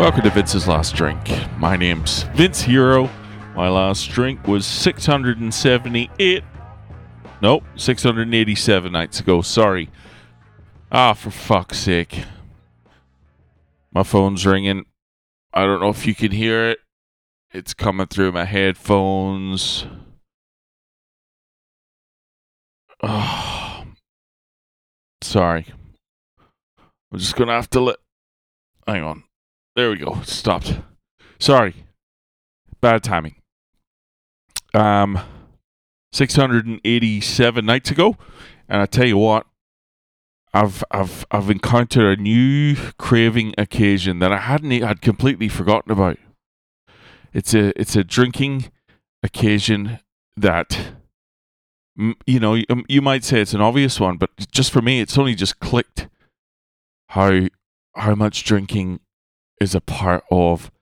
Welcome to Vince's Last Drink. My name's Vince Hero. My last drink was 678. Nope, 687 nights ago. Sorry. Ah, for fuck's sake. My phone's ringing. I don't know if you can hear it. It's coming through my headphones. Oh, sorry. I'm just gonna have to let. Hang on. There we go. Stopped. Sorry. Bad timing. Um, 687 nights ago, and I tell you what, I've I've I've encountered a new craving occasion that I hadn't had completely forgotten about. It's a it's a drinking occasion that you know um, you might say it's an obvious one, but just for me, it's only just clicked how how much drinking is a part of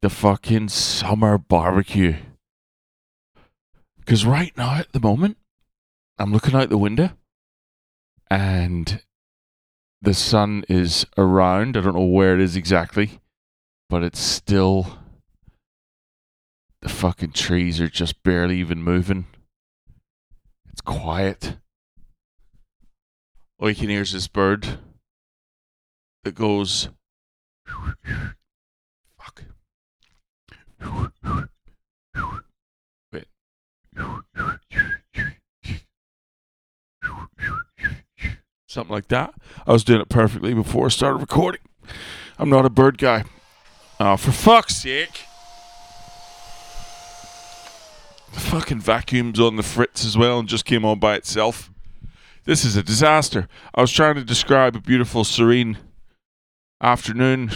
the fucking summer barbecue. Because right now, at the moment, I'm looking out the window and the sun is around. I don't know where it is exactly, but it's still. The fucking trees are just barely even moving. It's quiet. All you can hear is this bird that goes Fuck. Wait. Something like that. I was doing it perfectly before I started recording. I'm not a bird guy. Oh, for fuck's sake. The fucking vacuum's on the fritz as well and just came on by itself. This is a disaster. I was trying to describe a beautiful, serene afternoon.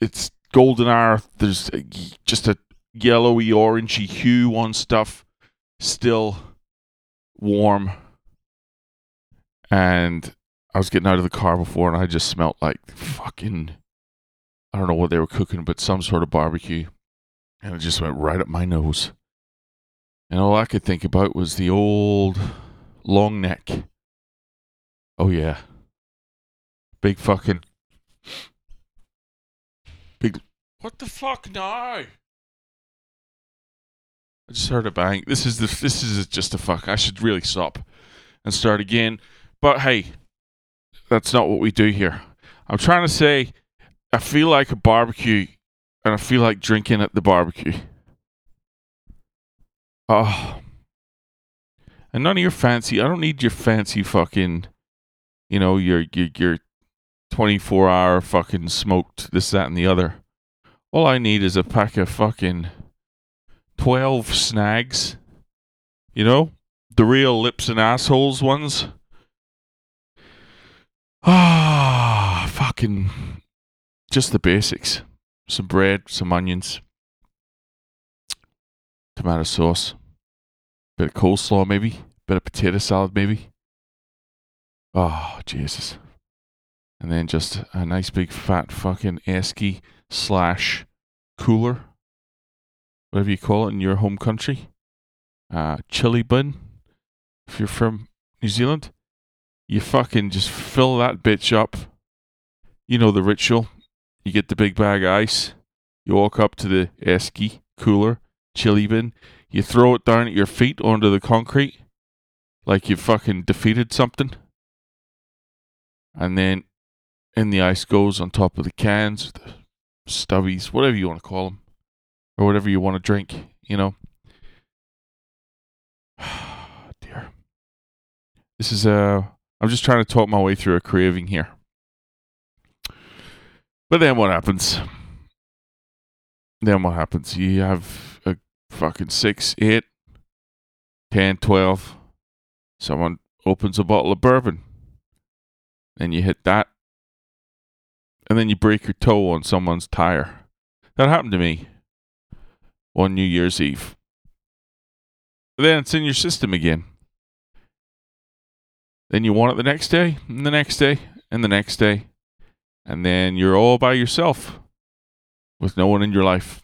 It's golden hour. There's a, just a yellowy, orangey hue on stuff. Still warm. And I was getting out of the car before and I just smelt like fucking, I don't know what they were cooking, but some sort of barbecue. And it just went right up my nose. And all I could think about was the old long neck. Oh, yeah. Big fucking Big. What the fuck? No. I just heard a bang. This is the. This is just a fuck. I should really stop and start again. But hey, that's not what we do here. I'm trying to say, I feel like a barbecue, and I feel like drinking at the barbecue. Oh. And none of your fancy. I don't need your fancy fucking. You know your your your 24 hour fucking smoked this, that, and the other. All I need is a pack of fucking 12 snags. You know? The real lips and assholes ones. Ah, fucking. Just the basics. Some bread, some onions, tomato sauce, bit of coleslaw maybe, bit of potato salad maybe. Oh, Jesus and then just a nice big fat fucking esky slash cooler, whatever you call it in your home country. Uh, chilly bin, if you're from New Zealand, you fucking just fill that bitch up. You know the ritual. You get the big bag of ice. You walk up to the esky cooler, chilly bin. You throw it down at your feet onto the concrete, like you fucking defeated something. And then and the ice goes on top of the cans, the stubbies, whatever you want to call them, or whatever you want to drink, you know. Dear. This is a. Uh, I'm just trying to talk my way through a craving here. But then what happens? Then what happens? You have a fucking six, eight, ten, twelve. Someone opens a bottle of bourbon. Then you hit that and then you break your toe on someone's tire. That happened to me on New Year's Eve. then it's in your system again. Then you want it the next day, and the next day, and the next day. And then you're all by yourself with no one in your life.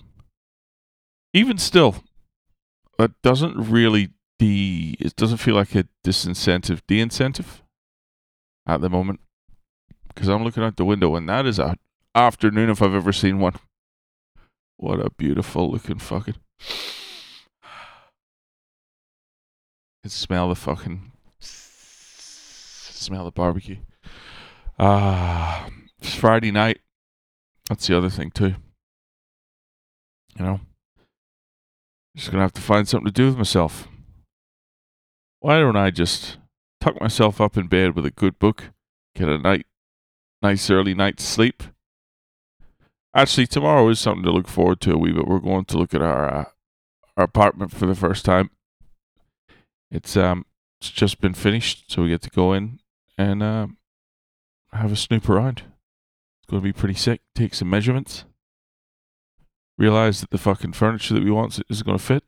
Even still, that doesn't really de it doesn't feel like a disincentive, de incentive at the moment because I'm looking out the window and that is a afternoon if I've ever seen one. What a beautiful looking fucking. can smell the fucking. Smell the barbecue. Ah, it's Friday night. That's the other thing too. You know, just gonna have to find something to do with myself. Why don't I just tuck myself up in bed with a good book, get a night, nice early night's sleep? Actually, tomorrow is something to look forward to a wee bit. We're going to look at our uh, our apartment for the first time. It's um it's just been finished, so we get to go in and uh, have a snoop around. It's going to be pretty sick. Take some measurements. Realize that the fucking furniture that we want is going to fit.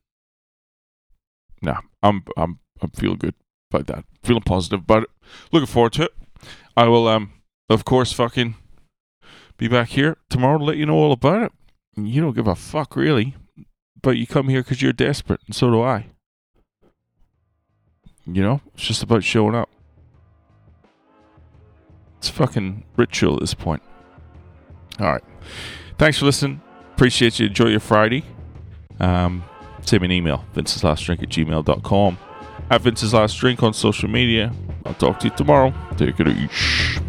Nah, I'm I'm I'm feeling good about that. Feeling positive it. Looking forward to it. I will um of course fucking be back here tomorrow to let you know all about it. You don't give a fuck really, but you come here because you're desperate, and so do I. You know, it's just about showing up. It's fucking ritual at this point. All right. Thanks for listening. Appreciate you. Enjoy your Friday. Um, send me an email, Vince's Last Drink at gmail.com. At Vince's Last Drink on social media. I'll talk to you tomorrow. Take it easy.